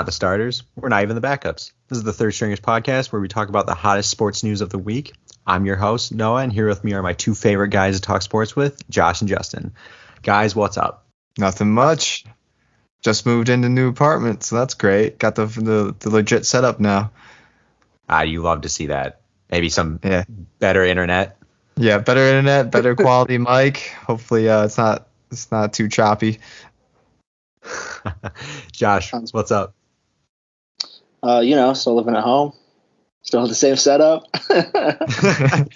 Not the starters. We're not even the backups. This is the Third Stringers podcast where we talk about the hottest sports news of the week. I'm your host, Noah, and here with me are my two favorite guys to talk sports with, Josh and Justin. Guys, what's up? Nothing much. Just moved into new apartment, so that's great. Got the the, the legit setup now. Ah, you love to see that. Maybe some Yeah. better internet. Yeah, better internet, better quality mic. Hopefully, uh, it's not it's not too choppy. Josh, Sounds- what's up? Uh, you know, still living at home. Still have the same setup.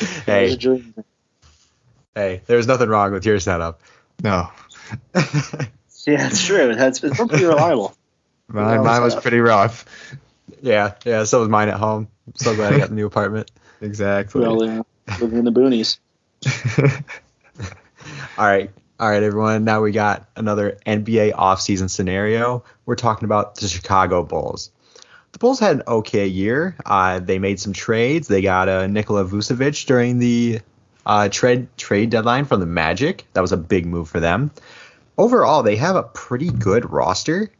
It was a Hey, dream. hey, there's nothing wrong with your setup. no, Yeah, it's true. It's, it's pretty reliable. mine, mine was pretty rough. yeah, yeah, so was mine at home. I'm so glad I got the new apartment. Exactly. Really, uh, living in the boonies. All right. All right, everyone. Now we got another NBA offseason scenario. We're talking about the Chicago Bulls. The Bulls had an okay year. Uh, they made some trades. They got uh, Nikola Vucevic during the uh, trade trade deadline from the Magic. That was a big move for them. Overall, they have a pretty good roster.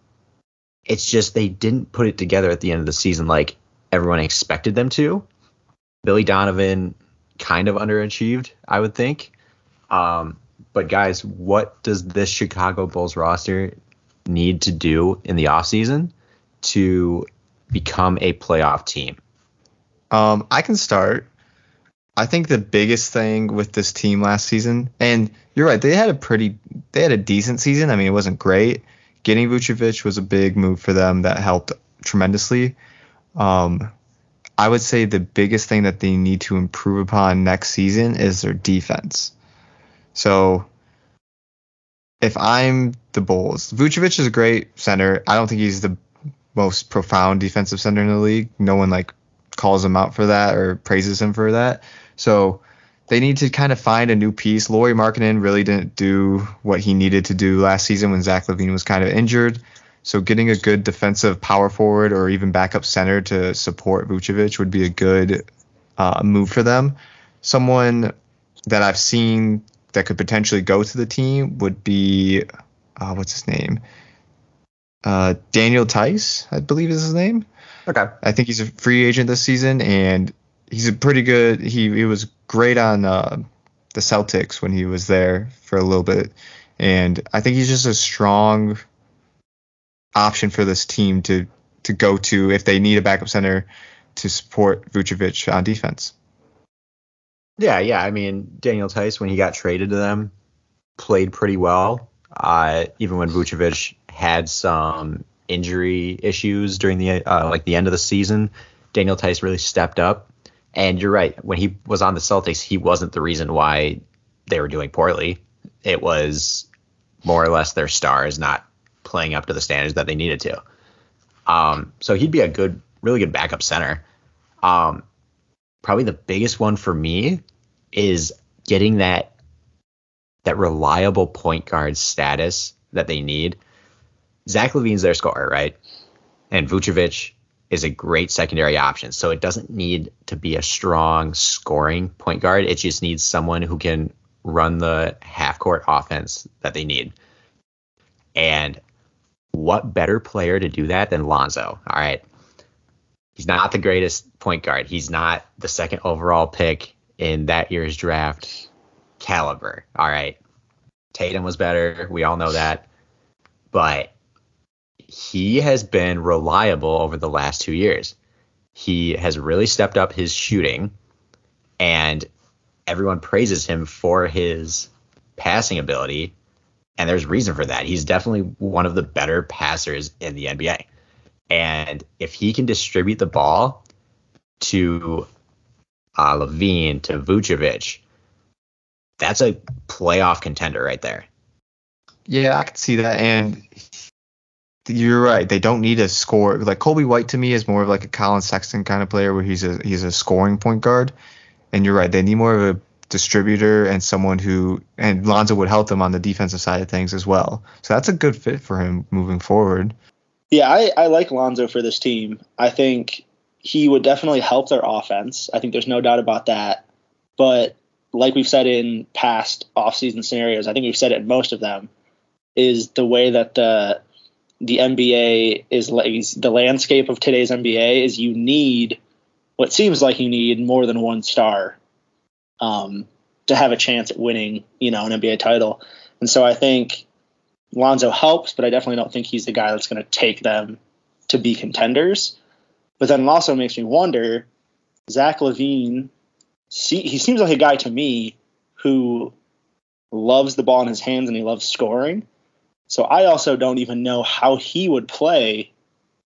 It's just they didn't put it together at the end of the season like everyone expected them to. Billy Donovan kind of underachieved, I would think. Um, but guys, what does this Chicago Bulls roster need to do in the offseason to become a playoff team? Um, I can start. I think the biggest thing with this team last season, and you're right, they had a pretty, they had a decent season. I mean, it wasn't great. Getting Vucevic was a big move for them that helped tremendously. Um, I would say the biggest thing that they need to improve upon next season is their defense. So if I'm the Bulls, Vucevic is a great center. I don't think he's the most profound defensive center in the league. No one like calls him out for that or praises him for that. So they need to kind of find a new piece. Lauri Markkanen really didn't do what he needed to do last season when Zach LaVine was kind of injured. So getting a good defensive power forward or even backup center to support Vucevic would be a good uh, move for them. Someone that I've seen that could potentially go to the team would be uh, what's his name? Uh, Daniel Theis, I believe is his name. Okay. I think he's a free agent this season, and he's a pretty good. He he was great on uh, the Celtics when he was there for a little bit, and I think he's just a strong option for this team to to go to if they need a backup center to support Vucevic on defense. Yeah, yeah. I mean, Daniel Theis, when he got traded to them, played pretty well. Uh, even when Vucevic had some injury issues during the uh, like the end of the season, Daniel Theis really stepped up. And you're right. When he was on the Celtics, he wasn't the reason why they were doing poorly. It was more or less their stars not playing up to the standards that they needed to. Um, so he'd be a good, really good backup center. Um, probably the biggest one for me is getting that that reliable point guard status that they need. Zach LaVine's their scorer, right? And Vucevic is a great secondary option. So it doesn't need to be a strong scoring point guard. It just needs someone who can run the half court offense that they need. And what better player to do that than Lonzo? All right. He's not the greatest point guard. He's not the second overall pick in that year's draft caliber. All right. Tatum was better. We all know that. But he has been reliable over the last two years. He has really stepped up his shooting, and everyone praises him for his passing ability. And there's reason for that. He's definitely one of the better passers in the NBA. And if he can distribute the ball to uh, LaVine, to Vucevic, that's a playoff contender right there. Yeah, I can see that, and you're right. They don't need a score. Like Coby White to me is more of like a Collin Sexton kind of player, where he's a he's a scoring point guard. And you're right. They need more of a distributor and someone who and Lonzo would help them on the defensive side of things as well. So that's a good fit for him moving forward. Yeah, I, I like Lonzo for this team. I think he would definitely help their offense. I think there's no doubt about that. But like we've said in past offseason scenarios, I think we've said it in most of them, is the way that the the NBA is the landscape of today's NBA is you need what seems like you need more than one star um, to have a chance at winning, you know, an NBA title. And so I think Lonzo helps, but I definitely don't think he's the guy that's going to take them to be contenders. But then it also makes me wonder, Zach LaVine, see, he seems like a guy to me who loves the ball in his hands and he loves scoring. So I also don't even know how he would play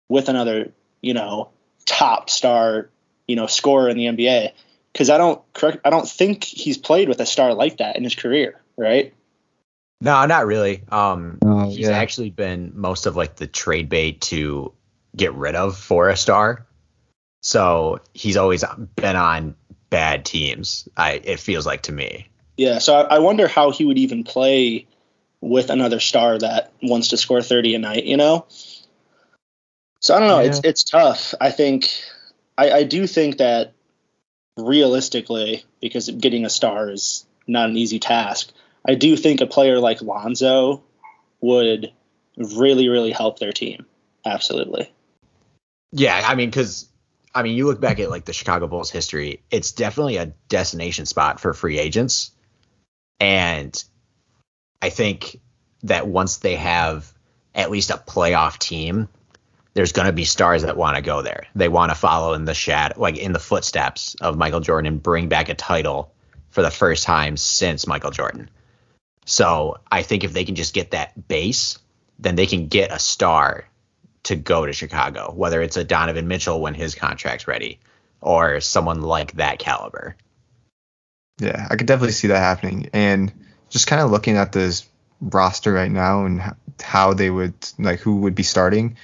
with another, you know, top star, you know, scorer in the NBA because I don't correct I don't think he's played with a star like that in his career, right? No, not really. Um, Oh, he's yeah. actually been most of like the trade bait to get rid of for a star. So he's always been on bad teams. I it feels like to me. Yeah, so I, I wonder how he would even play with another star that wants to score 30 a night, you know? So I don't know, it's it's tough. I think I, I do think that realistically, because getting a star is not an easy task, I do think a player like Lonzo would really, really help their team. Absolutely. Yeah, I mean, because I mean, you look back at like the Chicago Bulls history, it's definitely a destination spot for free agents, and I think that once they have at least a playoff team, there's going to be stars that want to go there. They want to follow in the shadow, like in the footsteps of Michael Jordan, and bring back a title for the first time since Michael Jordan. So I think if they can just get that base, then they can get a star to go to Chicago, whether it's a Donovan Mitchell when his contract's ready or someone like that caliber. Yeah, I could definitely see that happening. And just kind of looking at this roster right now and how they would like who would be starting.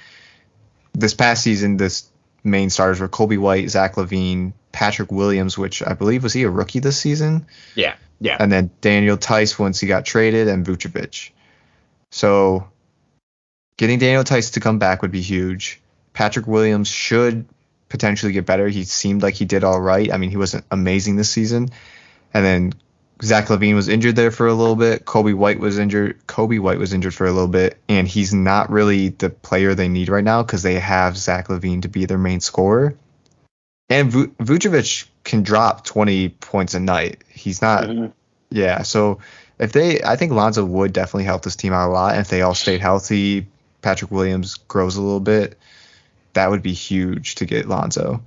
This past season, this main starters were Coby White, Zach LaVine, Patrick Williams, which I believe was he a rookie this season, Yeah, yeah, and then Daniel Theis once he got traded, and Vucevic. So getting Daniel Theis to come back would be huge. Patrick Williams should potentially get better. He seemed like he did all right. I mean, he wasn't amazing this season. And then Zach LaVine was injured there for a little bit. Coby White was injured. Coby White was injured for a little bit, and he's not really the player they need right now because they have Zach LaVine to be their main scorer. And Vu- Vucevic can drop 20 points a night. He's not. Mhm. Yeah. So if they, I think Lonzo would definitely help this team out a lot. And if they all stayed healthy, Patrick Williams grows a little bit. That would be huge to get Lonzo.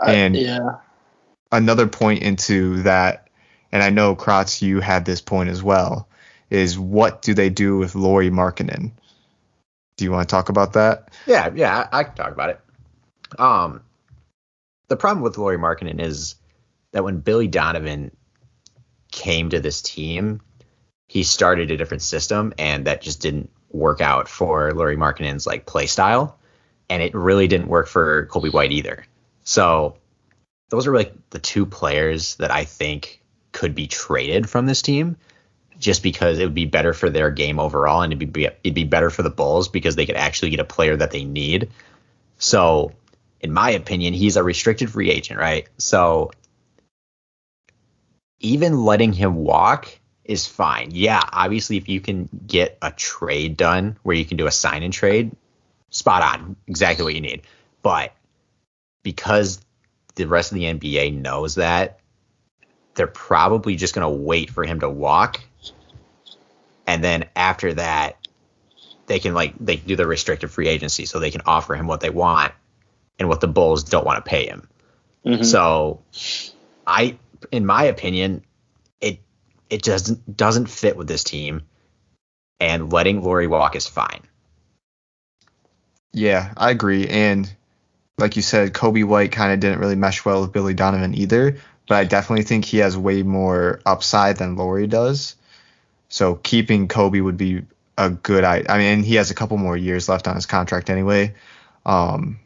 I- And- yeah. another point into that, and I know Kratz, you had this point as well, is what do they do with Lauri Markkanen? Do you want to talk about that? yeah, yeah. I, I can talk about it. Um, the problem with Lauri Markkanen is that when Billy Donovan came to this team, he started a different system, and that just didn't work out for Lauri Markkanen's like play style, and it really didn't work for Coby White either. So those are like the two players that I think could be traded from this team, just because it would be better for their game overall, and it'd be it'd be better for the Bulls because they could actually get a player that they need. So, in my opinion, he's a restricted free agent, right? So even letting him walk is fine. Yeah, obviously, if you can get a trade done where you can do a sign and trade, spot on, exactly what you need. But because the rest of the NBA knows that, they're probably just going to wait for him to walk. And then after that, they can like they can do the restricted free agency so they can offer him what they want and what the Bulls don't want to pay him. Mhm. So I in my opinion, it it doesn't doesn't fit with this team and letting Lauri walk is fine. Yeah, I agree. And like you said, Coby White kind of didn't really mesh well with Billy Donovan either. But I definitely think he has way more upside than Lauri does. So keeping Coby would be a good I I mean he has a couple more years left on his contract anyway. Um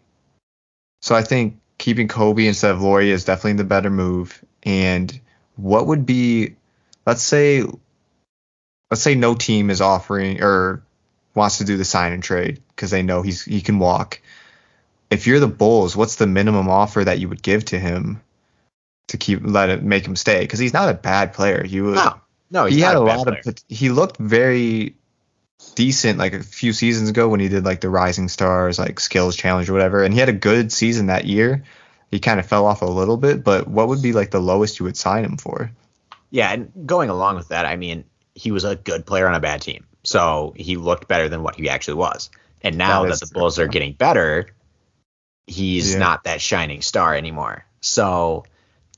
so I think keeping Coby instead of Lauri is definitely the better move. And what would be let's say let's say no team is offering or wants to do the sign and trade because they know he's he can walk. If you're the Bulls, what's the minimum offer that you would give to him to keep let it make him stay? Because he's not a bad player. You would, No, no, he had a bad lot player. of he looked very decent like a few seasons ago when he did like the Rising Stars like skills challenge or whatever, and he had a good season that year. He kind of fell off a little bit, but what would be like the lowest you would sign him for? Yeah, and going along with that, I mean, he was a good player on a bad team. So he looked better than what he actually was. And now That that, the Bulls are getting better, he's Yeah. not that shining star anymore. So,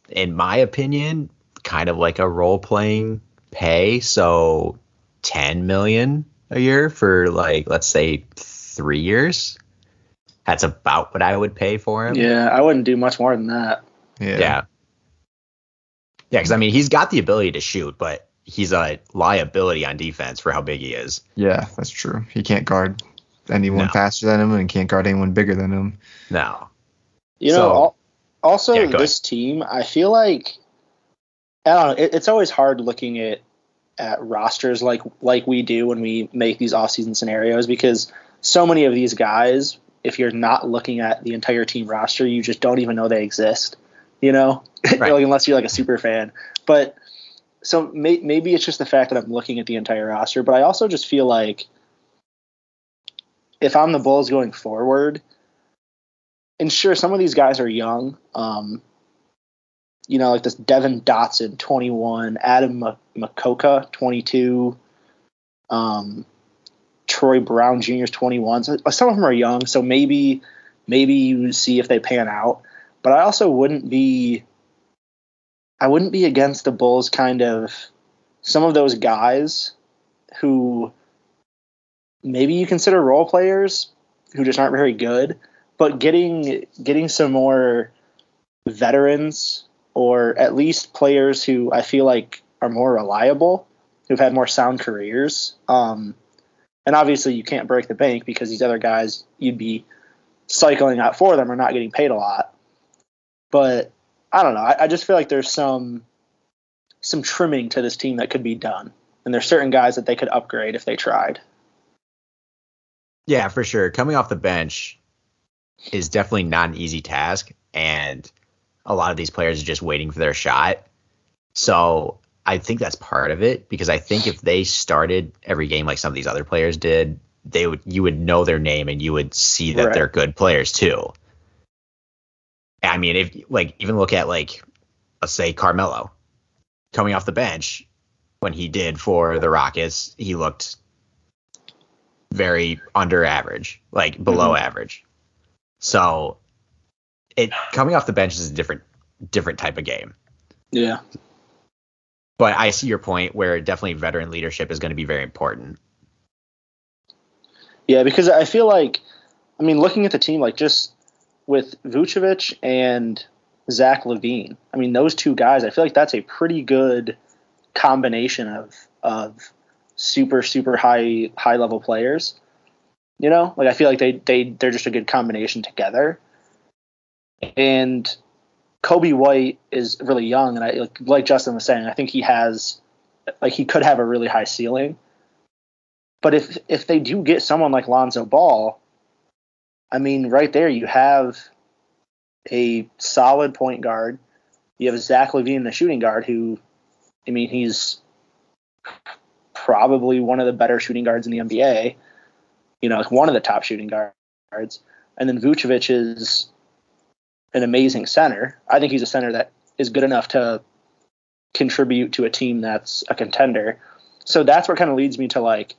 in my opinion, kind of like a role playing pay. So, 10 million a year for like, let's say three years. That's about what I would pay for him. Yeah, I wouldn't do much more than that. Yeah. Yeah. Yeah, because I mean, he's got the ability to shoot, but he's a liability on defense for how big he is. Yeah, that's true. He can't guard anyone No. faster than him and can't guard anyone bigger than him. No. You So- know, al- also Yeah, go this team, I feel like I don't know. It, it's always hard looking at at rosters like like we do when we make these offseason scenarios because so many of these guys, if you're not looking at the entire team roster, you just don't even know they exist. You know, Right. like unless you're like a super fan. But so may, maybe it's just the fact that I'm looking at the entire roster, but I also just feel like if I'm the Bulls going forward, and sure, some of these guys are young. Um, you know, like this Devon Dotson, 21, Adam Mokoka, 22, um, Troy Brown Jr. is 21. So some of them are young, so maybe maybe you see if they pan out. But I also wouldn't be I wouldn't be against the Bulls kind of some of those guys who maybe you consider role players who just aren't very good, but getting getting some more veterans or at least players who I feel like are more reliable, who've had more sound careers. Um, and obviously you can't break the bank because these other guys you'd be cycling out for them are not getting paid a lot. But I don't know. I, I just feel like there's some some trimming to this team that could be done. And there's certain guys that they could upgrade if they tried. Yeah, for sure. Coming off the bench is definitely not an easy task, and a lot of these players are just waiting for their shot. So I think that's part of it because I think if they started every game like some of these other players did, they would you would know their name and you would see that Right. they're good players too. I mean, if like even look at like let's say Carmelo coming off the bench when he did for the Rockets, he looked very under average, like below mm-hmm. average. So it coming off the bench is a different different type of game. Yeah. But I see your point where definitely veteran leadership is going to be very important. Yeah, because I feel like, I mean, looking at the team, like just with Vucevic and Zach LaVine, I mean, those two guys, I feel like that's a pretty good combination of of super super high high level players. You know, like I feel like they they they're just a good combination together. And Coby White is really young, and I like, like Justin was saying, I think he has like he could have a really high ceiling. But if if they do get someone like Lonzo Ball, I mean, right there you have a solid point guard. You have Zach LaVine, the shooting guard, who, I mean, he's probably one of the better shooting guards in the NBA. You know, one of the top shooting guards. And then Vucevic is an amazing center. I think he's a center that is good enough to contribute to a team that's a contender. So that's what kind of leads me to like,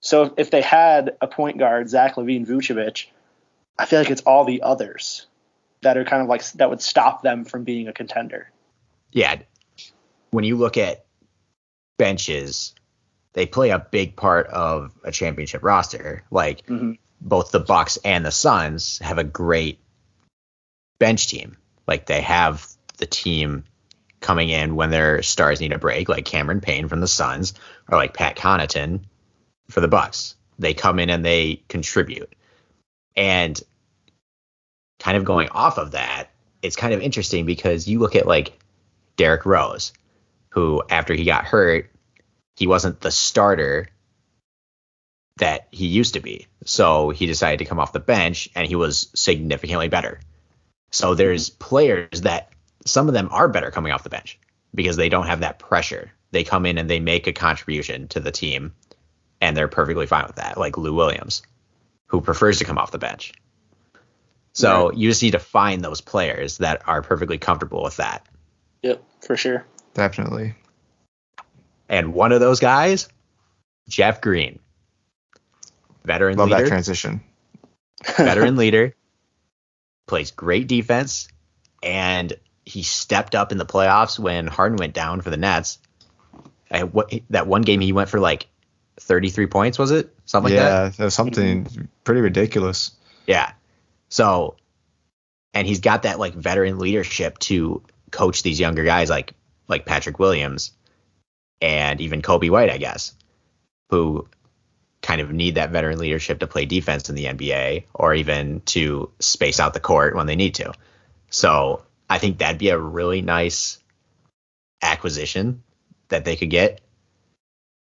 so if, if they had a point guard, Zach LaVine, Vucevic, I feel like it's all the others that are kind of like that would stop them from being a contender. Yeah. When you look at benches, they play a big part of a championship roster. Like Mhm. both the Bucks and the Suns have a great bench team. Like they have the team coming in when their stars need a break, like Cameron Payne from the Suns, or like Pat Connaughton for the Bucks. They come in and they contribute. And kind of going off of that, it's kind of interesting because you look at like Derrick Rose, who after he got hurt, he wasn't the starter that he used to be. So he decided to come off the bench and he was significantly better. So there's players that some of them are better coming off the bench because they don't have that pressure. They come in and they make a contribution to the team and they're perfectly fine with that, like Lou Williams, who prefers to come off the bench. So Right. you just need to find those players that are perfectly comfortable with that. Yep, for sure. Definitely. And one of those guys, Jeff Green, veteran Love that transition. veteran leader, plays great defense, and he stepped up in the playoffs when Harden went down for the Nets. I, what, that one game he went for like 33 points, was it? Something like that. yeah, that something pretty ridiculous. Yeah. So, and he's got that like veteran leadership to coach these younger guys like like Patrick Williams and even Coby White, I guess, who kind of need that veteran leadership to play defense in the NBA or even to space out the court when they need to. So, I think that'd be a really nice acquisition that they could get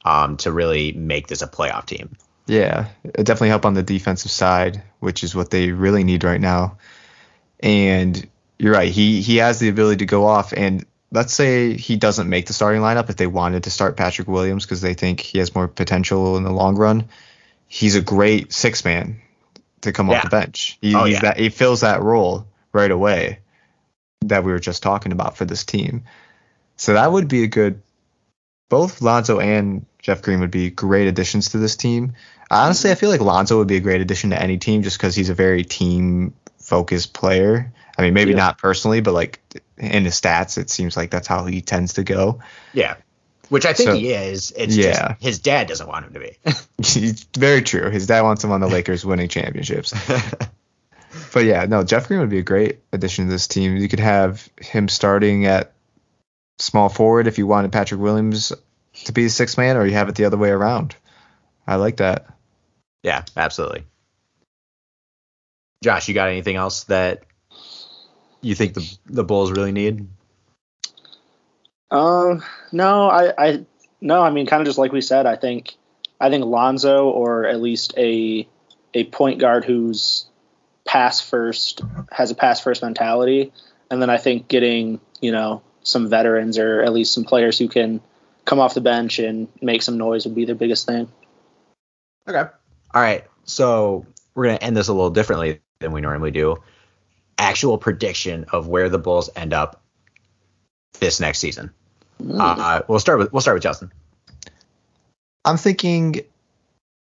um, to really make this a playoff team. Yeah, it definitely help on the defensive side, which is what they really need right now. And you're right, he he has the ability to go off. And let's say he doesn't make the starting lineup if they wanted to start Patrick Williams because they think he has more potential in the long run. He's a great six man to come Yeah. off the bench. He, Oh, he's yeah. that he fills that role right away that we were just talking about for this team. So that would be a good. Both Lonzo and Jeff Green would be great additions to this team. Honestly, I feel like Lonzo would be a great addition to any team just because he's a very team focused player. I mean, maybe Yeah. not personally, but like in his stats, it seems like that's how he tends to go. Yeah. Which I think So- he is. It's Yeah. just his dad doesn't want him to be. Very true. His dad wants him on the Lakers winning championships. But yeah, no, Jeff Green would be a great addition to this team. You could have him starting at small forward if you wanted Patrick Williams to be the sixth man, or you have it the other way around. I like that. yeah, absolutely. Josh, you got anything else that you think the the Bulls really need? Um, no, I, I, no, I mean, kind of just like we said, I think, I think Lonzo or at least a, a point guard who's pass first has a pass first mentality, and then I think getting you know some veterans or at least some players who can come off the bench and make some noise would be their biggest thing. Okay. All right. So we're gonna end this a little differently than we normally do. Actual prediction of where the Bulls end up this next season. Uh, we'll start with we'll start with Justin. I'm thinking,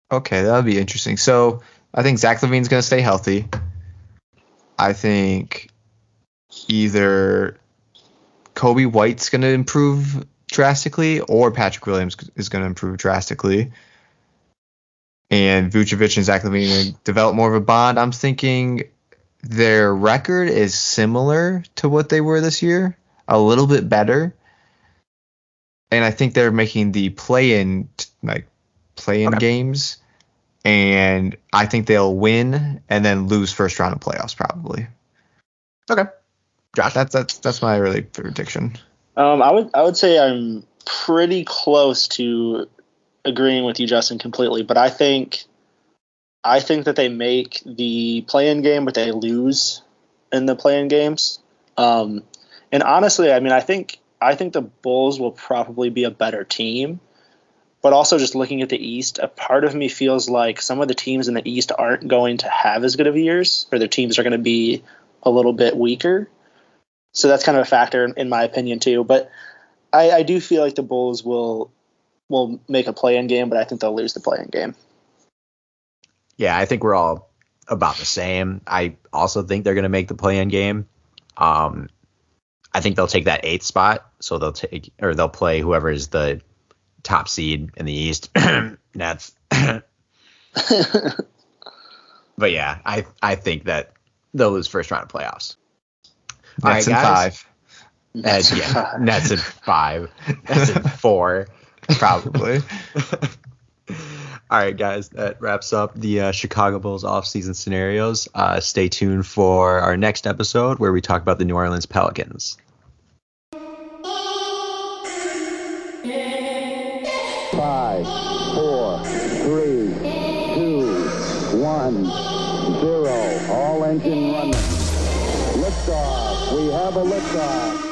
okay, that'll be interesting. So I think Zach LaVine's going to stay healthy. I think either Coby White's going to improve drastically or Patrick Williams is going to improve drastically. And Vucevic and Zach LaVine develop more of a bond. I'm thinking their record is similar to what they were this year, a little bit better. And I think they're making the play-in like play-in Okay. games, and I think they'll win and then lose first round of playoffs probably. Okay. Josh. That's that's that's my really prediction. Um, I would I would say I'm pretty close to agreeing with you, Justin, completely. But I think I think that they make the play-in game, but they lose in the play-in games. Um, and honestly, I mean, I think I think the Bulls will probably be a better team. But also, just looking at the East, a part of me feels like some of the teams in the East aren't going to have as good of years, or their teams are going to be a little bit weaker. So that's kind of a factor in, my opinion too. But I, I do feel like the Bulls will will make a play-in game, but I think they'll lose the play-in game. Yeah, I think we're all about the same. I also think they're going to make the play-in game. Um, I think they'll take that eighth spot, so they'll take or they'll play whoever is the top seed in the East. Nets. but yeah, I I think that they'll lose first round of playoffs. Nets right, in five, And, yeah, Nets in five. Nets in four. probably. All right, guys, that wraps up the uh, Chicago Bulls offseason scenarios. Uh, stay tuned for our next episode where we talk about the New Orleans Pelicans. Five, four, three, two, one, zero. All engine running. Liftoff. We have a liftoff.